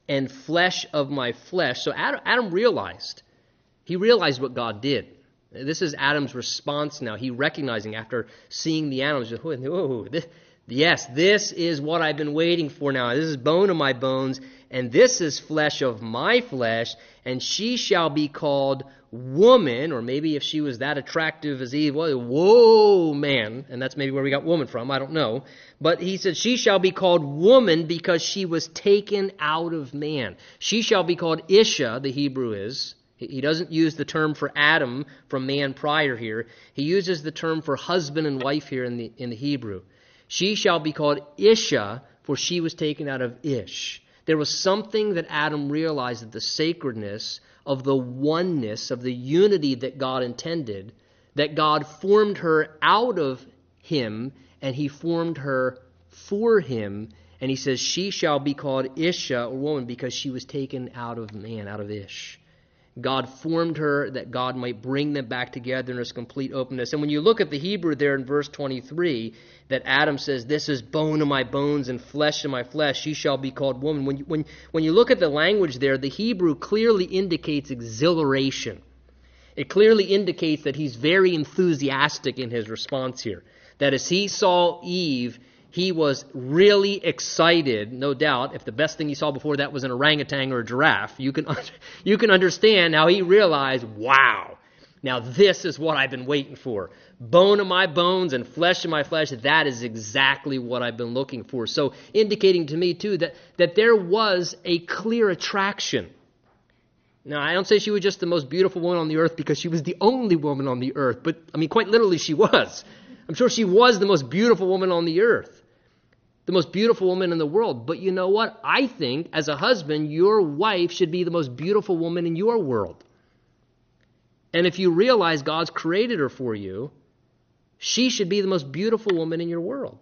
and flesh of my flesh. So Adam, Adam realized. He realized what God did. This is Adam's response now. He recognizing after seeing the animals, oh, this, yes, this is what I've been waiting for now. This is bone of my bones, and this is flesh of my flesh, and she shall be called woman, or maybe if she was that attractive as Eve, well, whoa, man, and that's maybe where we got woman from, I don't know. But he said, She shall be called woman because she was taken out of man. She shall be called Isha, the Hebrew is. He doesn't use the term for Adam from man prior here. He uses the term for husband and wife here in the, in the Hebrew. She shall be called Isha, for she was taken out of Ish. There was something that Adam realized of the sacredness of the oneness, of the unity that God intended, that God formed her out of him and he formed her for him. And he says, She shall be called Isha, or woman, because she was taken out of man, out of Ish. God formed her that God might bring them back together in his complete openness. And when you look at the Hebrew there in verse 23, that Adam says, This is bone of my bones and flesh of my flesh, she shall be called woman. When you, when, when you look at the language there, the Hebrew clearly indicates exhilaration. It clearly indicates that he's very enthusiastic in his response here. That as he saw Eve, he was really excited, no doubt. If the best thing he saw before that was an orangutan or a giraffe, you can, you can understand how he realized, wow, now this is what I've been waiting for. Bone of my bones and flesh of my flesh, that is exactly what I've been looking for. So, indicating to me, too, that, that there was a clear attraction. Now, I don't say she was just the most beautiful woman on the earth because she was the only woman on the earth, but I mean, quite literally, she was. I'm sure she was the most beautiful woman on the earth the most beautiful woman in the world. But you know what? I think as a husband, your wife should be the most beautiful woman in your world. And if you realize God's created her for you, she should be the most beautiful woman in your world.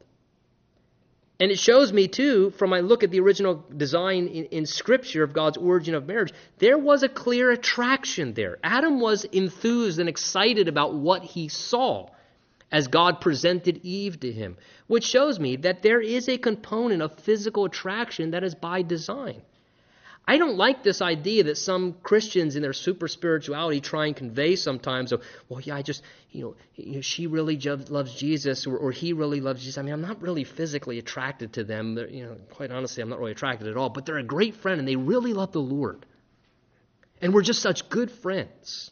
And it shows me, too, from my look at the original design in, in, Scripture of God's origin of marriage, there was a clear attraction there. Adam was enthused and excited about what he saw as God presented Eve to him, which shows me that there is a component of physical attraction that is by design. I don't like this idea that some Christians in their super spirituality try and convey sometimes of, well, yeah, I just, you know, she really loves Jesus or, or, he really loves Jesus. I mean, I'm not really physically attracted to them. They're, you know, quite honestly, I'm not really attracted at all, but they're a great friend and they really love the Lord. And we're just such good friends.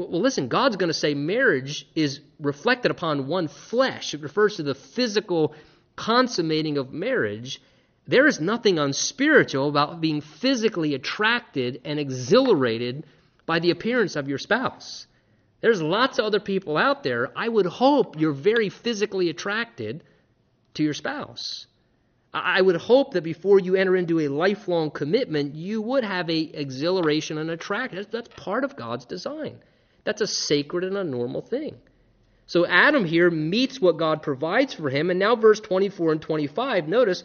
Well, listen, God's going to say marriage is reflected upon one flesh. It refers to the physical consummating of marriage. There is nothing unspiritual about being physically attracted and exhilarated by the appearance of your spouse. There's lots of other people out there. I would hope you're very physically attracted to your spouse. I would hope that before you enter into a lifelong commitment, you would have a exhilaration and attraction. That's part of God's design. That's a sacred and a normal thing. So Adam here meets what God provides for him, and now verse 24 and 25, notice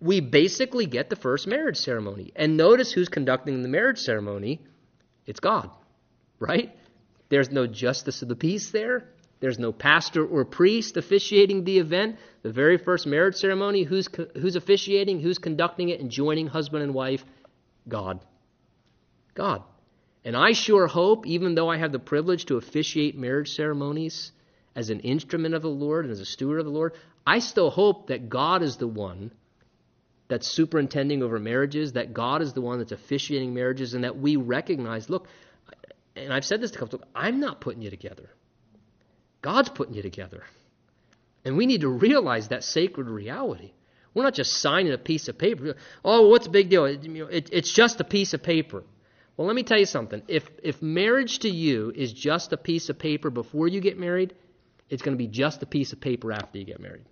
we basically get the first marriage ceremony. And notice who's conducting the marriage ceremony. It's God, right? There's no justice of the peace there. There's no pastor or priest officiating the event. The very first marriage ceremony, who's, who's officiating, who's conducting it, and joining husband and wife? God. God. And I sure hope, even though I have the privilege to officiate marriage ceremonies as an instrument of the Lord and as a steward of the Lord, I still hope that God is the one that's superintending over marriages, that God is the one that's officiating marriages, and that we recognize look, and I've said this to couples, I'm not putting you together. God's putting you together. And we need to realize that sacred reality. We're not just signing a piece of paper. Oh, what's the big deal? It, it, it's just a piece of paper. Well, let me tell you something. If, if marriage to you is just a piece of paper before you get married, it's going to be just a piece of paper after you get married.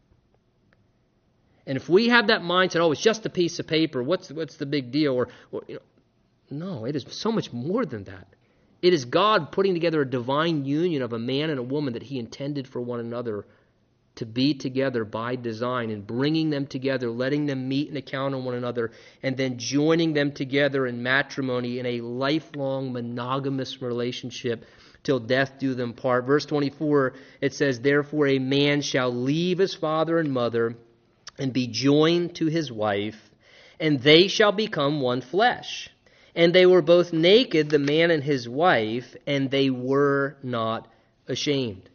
And if we have that mindset, oh, it's just a piece of paper, what's, what's the big deal? Or, or you know, no, it is so much more than that. It is God putting together a divine union of a man and a woman that He intended for one another to be together by design and bringing them together, letting them meet and account on one another, and then joining them together in matrimony in a lifelong monogamous relationship till death do them part. Verse 24, it says, Therefore a man shall leave his father and mother and be joined to his wife, and they shall become one flesh. And they were both naked, the man and his wife, and they were not ashamed.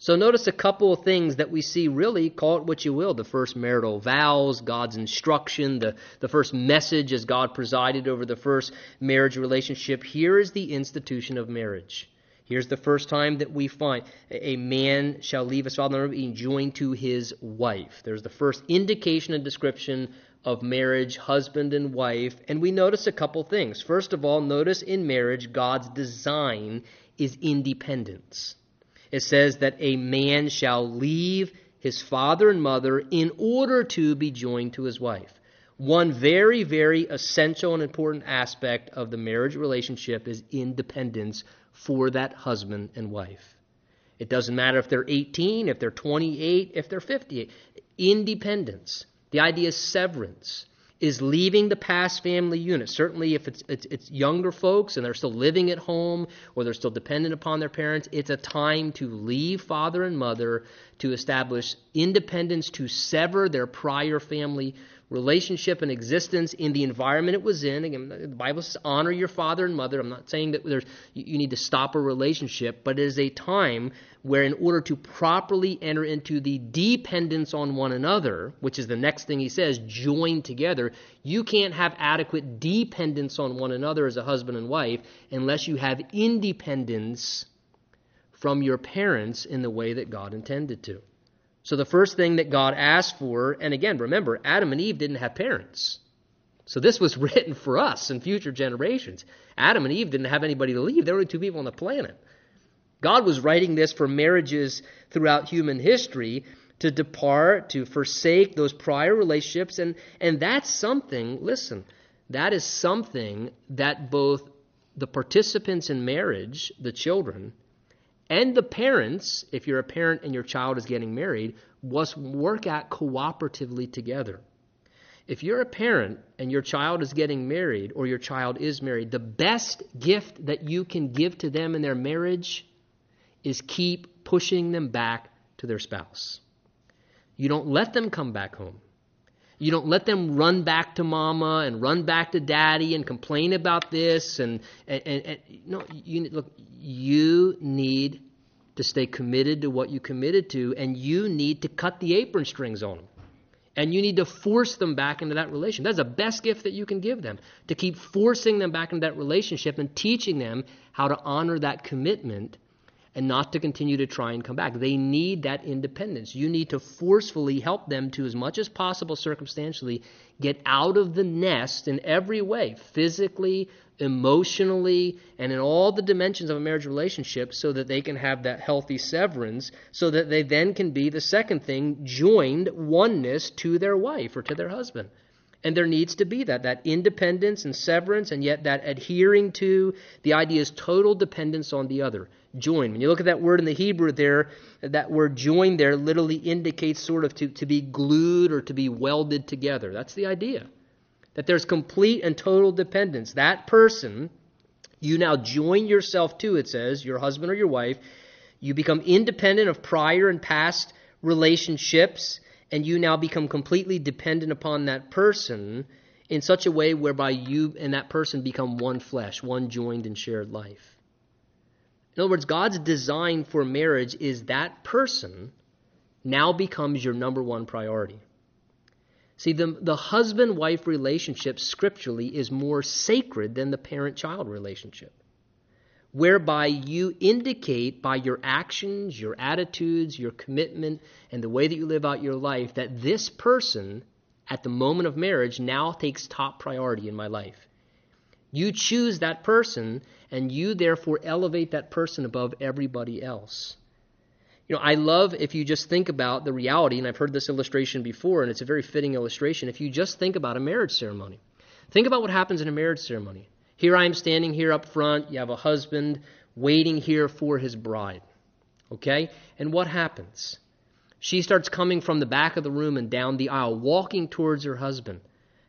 So notice a couple of things that we see really, call it what you will, the first marital vows, God's instruction, the, the first message as God presided over the first marriage relationship. Here is the institution of marriage. Here's the first time that we find a man shall leave his father and being joined to his wife. There's the first indication and description of marriage, husband and wife. And we notice a couple things. First of all, notice in marriage, God's design is independence. It says that a man shall leave his father and mother in order to be joined to his wife. One very, very essential and important aspect of the marriage relationship is independence for that husband and wife. It doesn't matter if they're 18, if they're 28, if they're 58. Independence. The idea is severance, is leaving the past family unit. Certainly, if it's, it's, it's, younger folks and they're still living at home or they're still dependent upon their parents, it's a time to leave father and mother to establish independence, to sever their prior family relationship and existence in the environment it was in. Again, the Bible says honor your father and mother. I'm not saying that there's, you need to stop a relationship, but it is a time where, in order to properly enter into the dependence on one another, which is the next thing he says, join together, you can't have adequate dependence on one another as a husband and wife unless you have independence from your parents in the way that God intended to. So the first thing that God asked for, and again, remember, Adam and Eve didn't have parents. So this was written for us and future generations. Adam and Eve didn't have anybody to leave. There were only two people on the planet. God was writing this for marriages throughout human history to depart, to forsake those prior relationships. And, and that's something, listen, that is something that both the participants in marriage, the children, and the parents, if you're a parent and your child is getting married, must work at cooperatively together. If you're a parent and your child is getting married or your child is married, the best gift that you can give to them in their marriage is keep pushing them back to their spouse. You don't let them come back home. You don't let them run back to mama and run back to daddy and complain about this and and, and, and no you look you need to stay committed to what you committed to and you need to cut the apron strings on them. And you need to force them back into that relationship. That's the best gift that you can give them. To keep forcing them back into that relationship and teaching them how to honor that commitment and not to continue to try and come back. They need that independence. You need to forcefully help them to, as much as possible, circumstantially, get out of the nest in every way physically, emotionally, and in all the dimensions of a marriage relationship so that they can have that healthy severance, so that they then can be the second thing joined oneness to their wife or to their husband. And there needs to be that, that independence and severance, and yet that adhering to the idea is total dependence on the other. Join. When you look at that word in the Hebrew there, that word join there literally indicates sort of to, to be glued or to be welded together. That's the idea. That there's complete and total dependence. That person, you now join yourself to, it says, your husband or your wife. You become independent of prior and past relationships and you now become completely dependent upon that person in such a way whereby you and that person become one flesh, one joined and shared life. In other words, God's design for marriage is that person now becomes your number one priority. See, the, the husband wife relationship scripturally is more sacred than the parent child relationship whereby you indicate by your actions, your attitudes, your commitment, and the way that you live out your life that this person at the moment of marriage now takes top priority in my life. You choose that person, and you therefore elevate that person above everybody else. You know, I love if you just think about the reality, and I've heard this illustration before, and it's a very fitting illustration. If you just think about a marriage ceremony, think about what happens in a marriage ceremony. Here I am standing here up front. You have a husband waiting here for his bride. Okay? And what happens? She starts coming from the back of the room and down the aisle, walking towards her husband.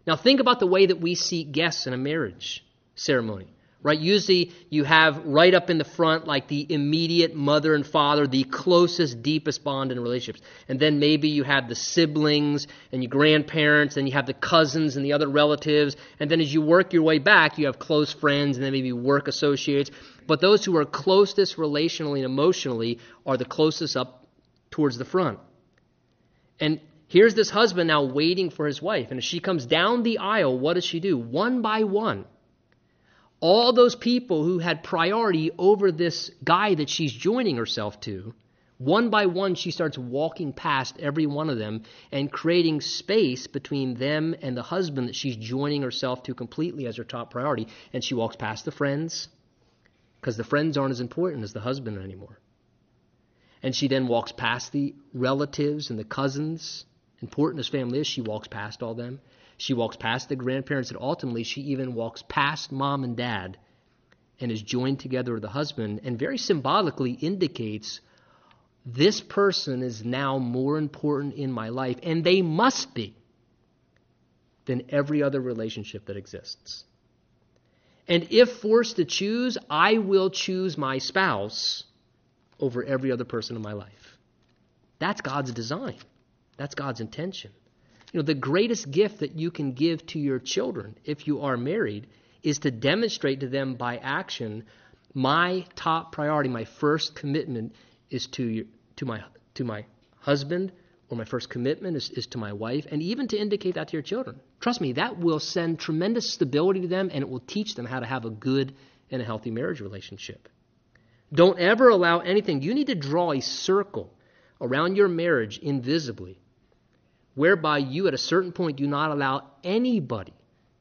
Now, think about the way that we seat guests in a marriage ceremony right? Usually you have right up in the front, like the immediate mother and father, the closest, deepest bond in relationships. And then maybe you have the siblings and your grandparents, and you have the cousins and the other relatives. And then as you work your way back, you have close friends and then maybe work associates. But those who are closest relationally and emotionally are the closest up towards the front. And here's this husband now waiting for his wife. And as she comes down the aisle, what does she do? One by one all those people who had priority over this guy that she's joining herself to, one by one, she starts walking past every one of them and creating space between them and the husband that she's joining herself to completely as her top priority. And she walks past the friends because the friends aren't as important as the husband anymore. And she then walks past the relatives and the cousins, important as family is, she walks past all them. She walks past the grandparents, and ultimately, she even walks past mom and dad and is joined together with the husband, and very symbolically indicates this person is now more important in my life, and they must be, than every other relationship that exists. And if forced to choose, I will choose my spouse over every other person in my life. That's God's design. That's God's intention. You know, the greatest gift that you can give to your children if you are married is to demonstrate to them by action my top priority, my first commitment is to to my to my husband or my first commitment is, is to my wife, and even to indicate that to your children. Trust me, that will send tremendous stability to them and it will teach them how to have a good and a healthy marriage relationship. Don't ever allow anything. You need to draw a circle around your marriage invisibly whereby you at a certain point do not allow anybody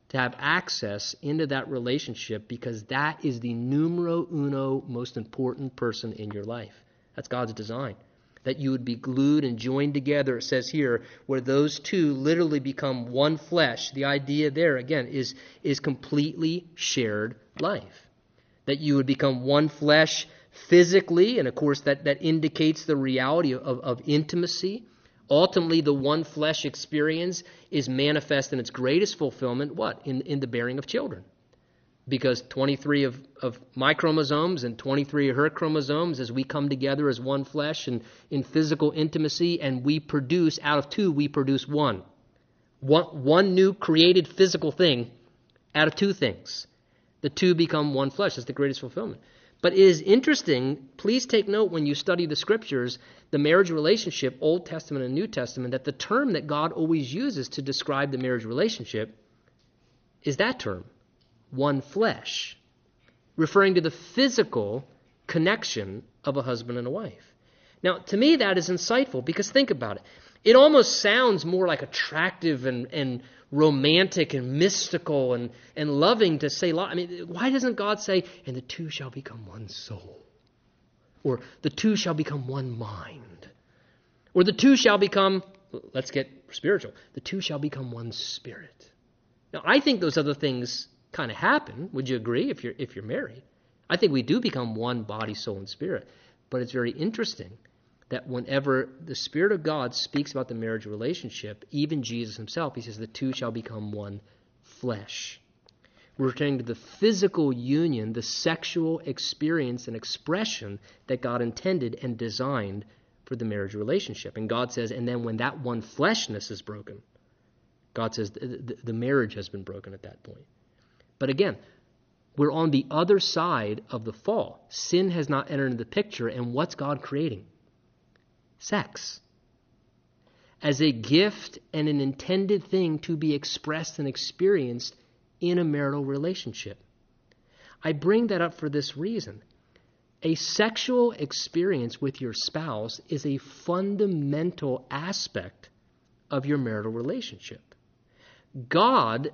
to have access into that relationship because that is the numero uno most important person in your life. That's God's design. That you would be glued and joined together, it says here, where those two literally become one flesh. The idea there, again, is, is completely shared life. That you would become one flesh physically, and of course, that, that indicates the reality of, of intimacy Ultimately, the one flesh experience is manifest in its greatest fulfillment, what? In, in the bearing of children. Because 23 of, of my chromosomes and 23 of her chromosomes, as we come together as one flesh and in physical intimacy, and we produce, out of two, we produce one. One, one new created physical thing out of two things. The two become one flesh. That's the greatest fulfillment. But it is interesting, please take note when you study the scriptures, the marriage relationship, Old Testament and New Testament, that the term that God always uses to describe the marriage relationship is that term, one flesh, referring to the physical connection of a husband and a wife. Now, to me, that is insightful because think about it. It almost sounds more like attractive and, and romantic and mystical and, and loving to say, I mean, why doesn't God say, and the two shall become one soul? Or the two shall become one mind? Or the two shall become, let's get spiritual, the two shall become one spirit. Now, I think those other things kind of happen. Would you agree if you're, if you're married? I think we do become one body, soul, and spirit. But it's very interesting that whenever the Spirit of God speaks about the marriage relationship, even Jesus himself, he says the two shall become one flesh. We're returning to the physical union, the sexual experience and expression that God intended and designed for the marriage relationship. And God says, and then when that one fleshness is broken, God says the, marriage has been broken at that point. But again, we're on the other side of the fall. Sin has not entered into the picture, and what's God creating? Sex as a gift and an intended thing to be expressed and experienced in a marital relationship. I bring that up for this reason. A sexual experience with your spouse is a fundamental aspect of your marital relationship. God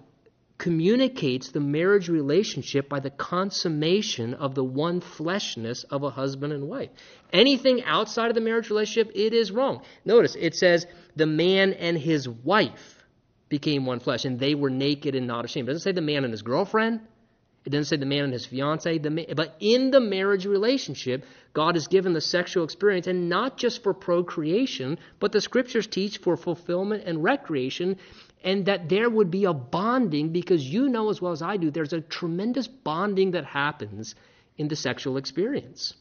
communicates the marriage relationship by the consummation of the one fleshness of a husband and wife. Anything outside of the marriage relationship, it is wrong. Notice it says the man and his wife became one flesh, and they were naked and not ashamed. It doesn't say the man and his girlfriend. It doesn't say the man and his fiance. The but in the marriage relationship, God has given the sexual experience, and not just for procreation, but the scriptures teach for fulfillment and recreation and that there would be a bonding because you know as well as I do, there's a tremendous bonding that happens in the sexual experience.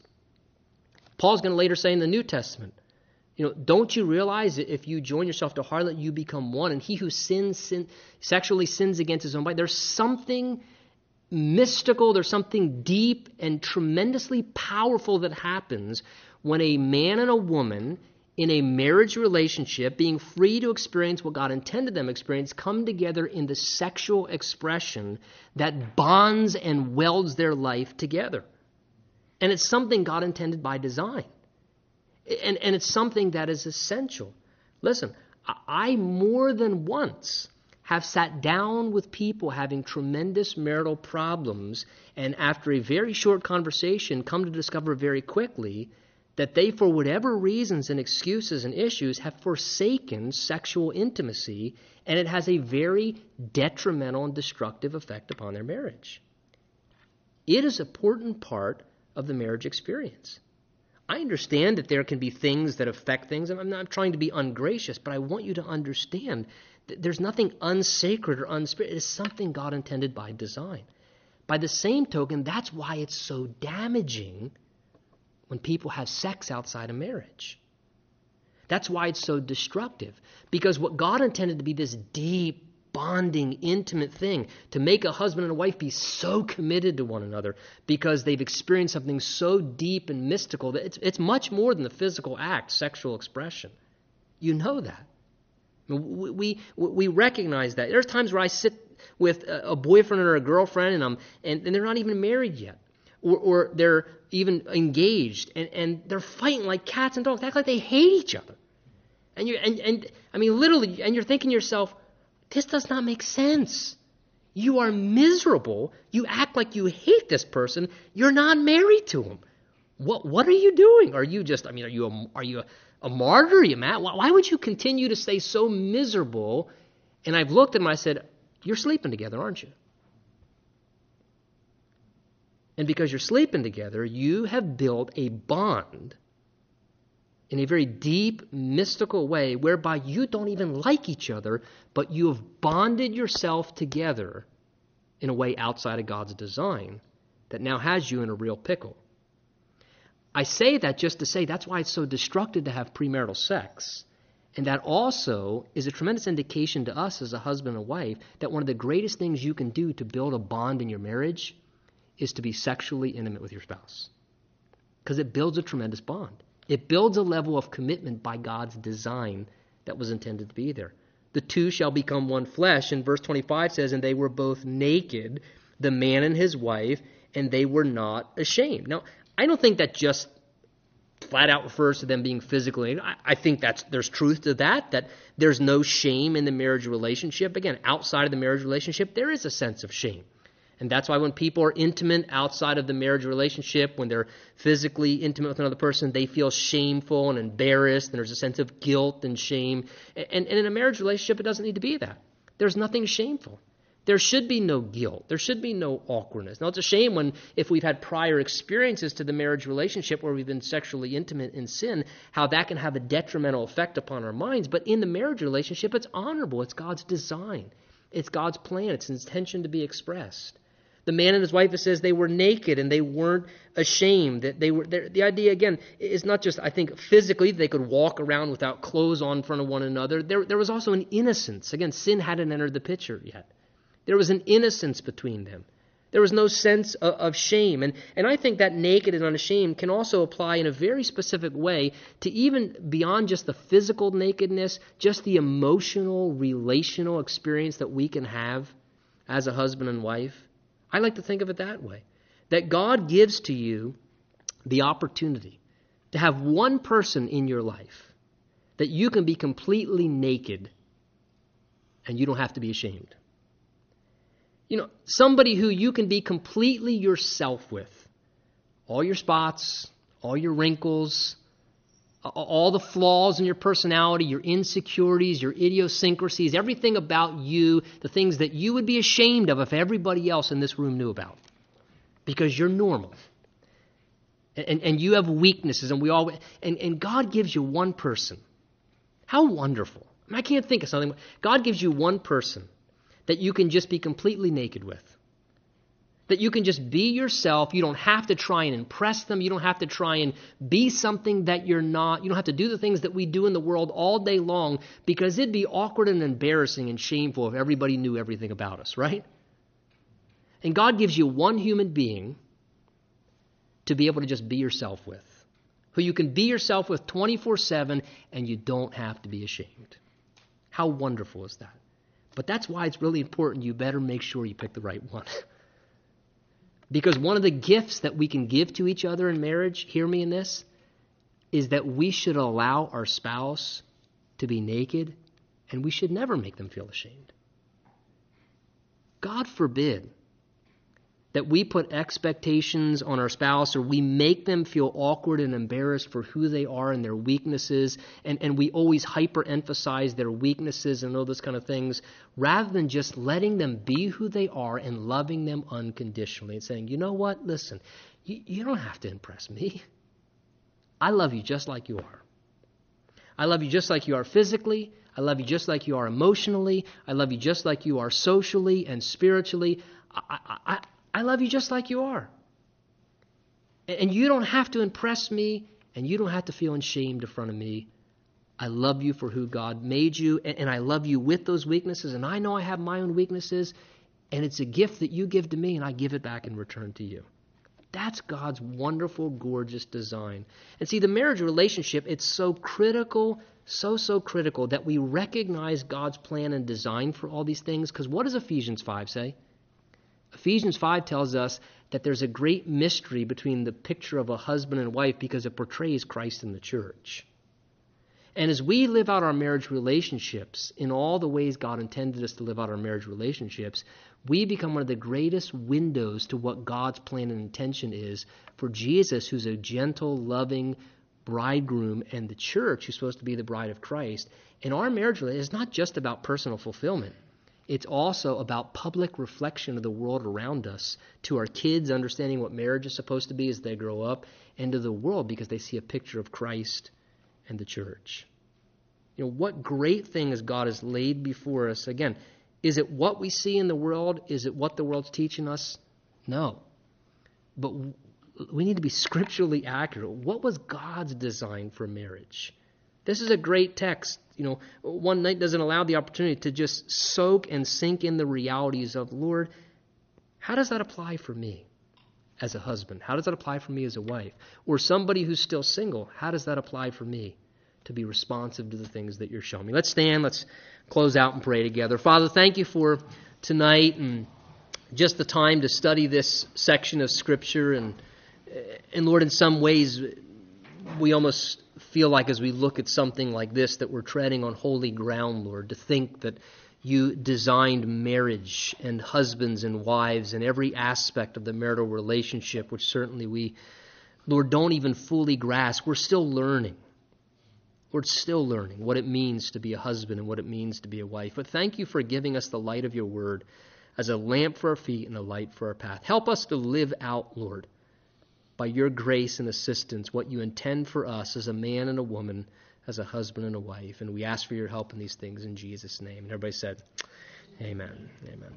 Paul's going to later say in the New Testament, you know, don't you realize that if you join yourself to harlot, you become one, and he who sins sin, sexually sins against his own body. There's something mystical, there's something deep and tremendously powerful that happens when a man and a woman in a marriage relationship, being free to experience what God intended them experience, come together in the sexual expression that bonds and welds their life together. And it's something God intended by design. And, and it's something that is essential. Listen, I more than once have sat down with people having tremendous marital problems, and after a very short conversation, come to discover very quickly that they, for whatever reasons and excuses and issues, have forsaken sexual intimacy, and it has a very detrimental and destructive effect upon their marriage. It is an important part of the marriage experience. I understand that there can be things that affect things, and I'm not trying to be ungracious, but I want you to understand that there's nothing unsacred or unspiritual. It is something God intended by design. By the same token, that's why it's so damaging when people have sex outside of marriage. That's why it's so destructive. Because what God intended to be this deep, bonding, intimate thing, to make a husband and a wife be so committed to one another because they've experienced something so deep and mystical that it's, it's much more than the physical act, sexual expression. You know that. We, we, we recognize that. There's times where I sit with a boyfriend or a girlfriend and, I'm, and, and they're not even married yet or, or they're even engaged and, and they're fighting like cats and dogs. They act like they hate each other. And you and, and I mean literally and you're thinking to yourself, this does not make sense. You are miserable. You act like you hate this person. You're not married to him. What what are you doing? Are you just I mean are you a, are you a, a martyr? You Matt? Why, why would you continue to stay so miserable? And I've looked at him I said, You're sleeping together, aren't you? And because you're sleeping together, you have built a bond in a very deep, mystical way whereby you don't even like each other, but you have bonded yourself together in a way outside of God's design that now has you in a real pickle. I say that just to say that's why it's so destructive to have premarital sex And that also is a tremendous indication to us as a husband and wife that one of the greatest things you can do to build a bond in your marriage is to be sexually intimate with your spouse. Because it builds a tremendous bond. It builds a level of commitment by God's design that was intended to be there. The two shall become one flesh. And verse 25 says, And they were both naked, the man and his wife, and they were not ashamed. Now, I don't think that just flat out refers to them being physically. I, I think that's there's truth to that. That there's no shame in the marriage relationship. Again, outside of the marriage relationship, there is a sense of shame. And that's why when people are intimate outside of the marriage relationship, when they're physically intimate with another person, they feel shameful and embarrassed, and there's a sense of guilt and shame. And, and in a marriage relationship, it doesn't need to be that. There's nothing shameful. There should be no guilt. There should be no awkwardness. Now, it's a shame when, if we've had prior experiences to the marriage relationship where we've been sexually intimate in sin, how that can have a detrimental effect upon our minds. But in the marriage relationship, it's honorable. It's God's design, it's God's plan, it's intention to be expressed. The man and his wife, it says they were naked and they weren't ashamed. That they were. The idea again is not just I think physically they could walk around without clothes on in front of one another. There, there was also an innocence. Again, sin hadn't entered the picture yet. There was an innocence between them. There was no sense of, of, shame. And, and I think that naked and unashamed can also apply in a very specific way to even beyond just the physical nakedness, just the emotional, relational experience that we can have as a husband and wife. I like to think of it that way that God gives to you the opportunity to have one person in your life that you can be completely naked and you don't have to be ashamed. You know, somebody who you can be completely yourself with. All your spots, all your wrinkles, all the flaws in your personality, your insecurities, your idiosyncrasies, everything about you, the things that you would be ashamed of if everybody else in this room knew about. Because you're normal. And, and you have weaknesses, and we all and, and God gives you one person. How wonderful. I can't think of something. God gives you one person that you can just be completely naked with. That you can just be yourself. You don't have to try and impress them. You don't have to try and be something that you're not. You don't have to do the things that we do in the world all day long because it'd be awkward and embarrassing and shameful if everybody knew everything about us, right? And God gives you one human being to be able to just be yourself with, who you can be yourself with 24 7 and you don't have to be ashamed. How wonderful is that? But that's why it's really important you better make sure you pick the right one. Because one of the gifts that we can give to each other in marriage, hear me in this, is that we should allow our spouse to be naked and we should never make them feel ashamed. God forbid that we put expectations on our spouse or we make them feel awkward and embarrassed for who they are and their weaknesses, and, and we always hyper emphasize their weaknesses and all those kind of things, rather than just letting them be who they are and loving them unconditionally and saying, you know what, listen, you, you don't have to impress me. I love you just like you are. I love you just like you are physically. I love you just like you are emotionally. I love you just like you are socially and spiritually. I, I, I love you just like you are. And you don't have to impress me, and you don't have to feel ashamed in front of me. I love you for who God made you, and I love you with those weaknesses, and I know I have my own weaknesses, and it's a gift that you give to me, and I give it back in return to you. That's God's wonderful, gorgeous design. And see, the marriage relationship, it's so critical, so, so critical that we recognize God's plan and design for all these things, because what does Ephesians 5 say? Ephesians 5 tells us that there's a great mystery between the picture of a husband and wife because it portrays Christ in the church. And as we live out our marriage relationships in all the ways God intended us to live out our marriage relationships, we become one of the greatest windows to what God's plan and intention is for Jesus, who's a gentle, loving bridegroom, and the church, who's supposed to be the bride of Christ. And our marriage is not just about personal fulfillment. It's also about public reflection of the world around us to our kids understanding what marriage is supposed to be as they grow up, and to the world because they see a picture of Christ and the church. You know, what great thing things God has laid before us. Again, is it what we see in the world? Is it what the world's teaching us? No. But we need to be scripturally accurate. What was God's design for marriage? This is a great text. You know, one night doesn't allow the opportunity to just soak and sink in the realities of, Lord, how does that apply for me as a husband? How does that apply for me as a wife? Or somebody who's still single, how does that apply for me to be responsive to the things that you're showing me? Let's stand, let's close out and pray together. Father, thank you for tonight and just the time to study this section of Scripture. And, and Lord, in some ways, we almost feel like as we look at something like this that we're treading on holy ground, Lord, to think that you designed marriage and husbands and wives and every aspect of the marital relationship, which certainly we, Lord, don't even fully grasp. We're still learning. We're still learning what it means to be a husband and what it means to be a wife. But thank you for giving us the light of your word as a lamp for our feet and a light for our path. Help us to live out, Lord, by your grace and assistance, what you intend for us as a man and a woman, as a husband and a wife. And we ask for your help in these things in Jesus' name. And everybody said, Amen. Amen.